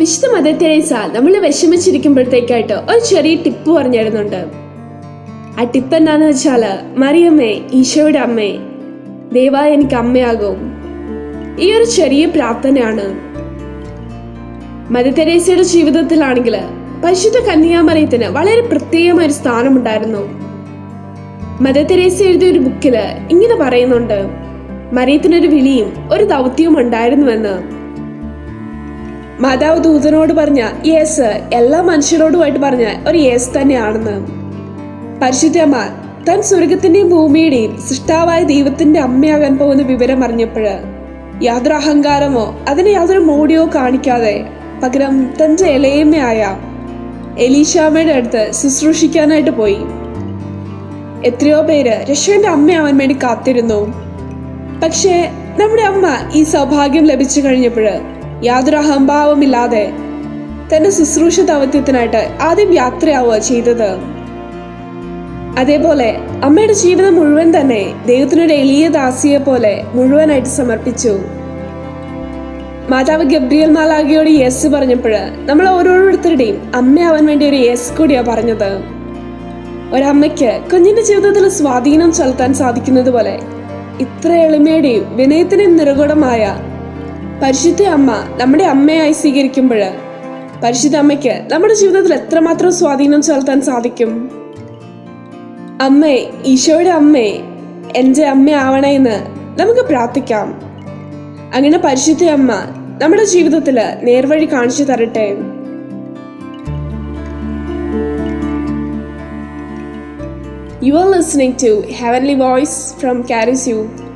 വിശുദ്ധ mother Teresa നമ്മൾ വിഷമിച്ചിരിക്കുമ്പോഴത്തേക്കായിട്ട് ഒരു ചെറിയ ടിപ്പ് പറഞ്ഞു തരുന്നുണ്ട്. ആ ടിപ്പ് എന്താന്ന് വെച്ചാൽ മറിയമ്മേ ഈശോയുടെ അമ്മേ ദൈവ എനിക്ക് അമ്മയാകും. ഈ ഒരു ചെറിയ പ്രാർത്ഥനയാണ്. മദർ തെരേസയുടെ ജീവിതത്തിലാണെങ്കിൽ പരിശുദ്ധ കന്യാമറിയത്തിന് വളരെ പ്രത്യേകമായ ഒരു സ്ഥാനമുണ്ടായിരുന്നു. മദർ തെരേസ എഴുതിയ ഒരു ബുക്കിൽ ഇങ്ങനെ പറയുന്നുണ്ട് മറിയത്തിനൊരു വിളിയും ഒരു ദൗത്യവും ഉണ്ടായിരുന്നുവെന്ന്. മാതാവ് ദൂതനോട് പറഞ്ഞ യേസ് എല്ലാ മനുഷ്യരോടുമായിട്ട് പറഞ്ഞ ഒരു യേസ് തന്നെയാണെന്ന്. പരിശുദ്ധമ്മ തൻ സ്വർഗത്തിന്റെയും ഭൂമിയുടെയും സൃഷ്ടാവായ ദൈവത്തിന്റെ അമ്മയാകാൻ പോകുന്ന വിവരം അറിഞ്ഞപ്പോൾ യാതൊരു അഹങ്കാരമോ അതിന് യാതൊരു മോടിയോ കാണിക്കാതെ പകരം തന്റെ ഇളയമ്മയായ എലീഷാമ്മയുടെ അടുത്ത് ശുശ്രൂഷിക്കാനായിട്ട് പോയി. എത്രയോ പേര് രക്ഷകന്റെ അമ്മയാവാൻ വേണ്ടി കാത്തിരുന്നു. പക്ഷേ നമ്മുടെ അമ്മ ഈ സൗഭാഗ്യം ലഭിച്ചു കഴിഞ്ഞപ്പോൾ യാതൊരു അഹംഭാവമില്ലാതെ തന്റെ ശുശ്രൂഷ ദൗത്യത്തിനായിട്ട് ആദ്യം യാത്രയാവുക ചെയ്തത്. അതേപോലെ അമ്മയുടെ ജീവിതം മുഴുവൻ തന്നെ ദൈവത്തിനൊരു എളിയ ദാസിയെ പോലെ മുഴുവനായിട്ട് സമർപ്പിച്ചു. മാതാവ് ഗബ്രിയൽ മാലാഗിയോട് യെസ് പറഞ്ഞപ്പോൾ നമ്മൾ ഓരോരുത്തരുടെയും അമ്മയാവാൻ വേണ്ടി ഒരു യെസ് കൂടിയാ പറഞ്ഞത്. ഒരമ്മയ്ക്ക് കുഞ്ഞിന്റെ ജീവിതത്തിൽ സ്വാധീനം ചെലുത്താൻ സാധിക്കുന്നത് പോലെ ഇത്ര എളിമയുടെയും വിനയത്തിന് നിറകുടമായ പരിശുദ്ധ അമ്മ നമ്മുടെ അമ്മയായി സ്വീകരിക്കുമ്പോൾ പരിശുദ്ധ അമ്മയ്ക്ക് നമ്മുടെ ജീവിതത്തിൽ എത്രമാത്രം സ്വാധീനം ചെലുത്താൻ സാധിക്കും? അമ്മേ ഈശോയുടെ അമ്മേ എന്റെ ആവണേ എന്ന് നമുക്ക് പ്രാർത്ഥിക്കാം. അങ്ങനെ പരിശുദ്ധ അമ്മ നമ്മുടെ ജീവിതത്തിൽ നേർവഴി കാണിച്ചു തരട്ടെ. You are listening to heavenly voice from Charis You.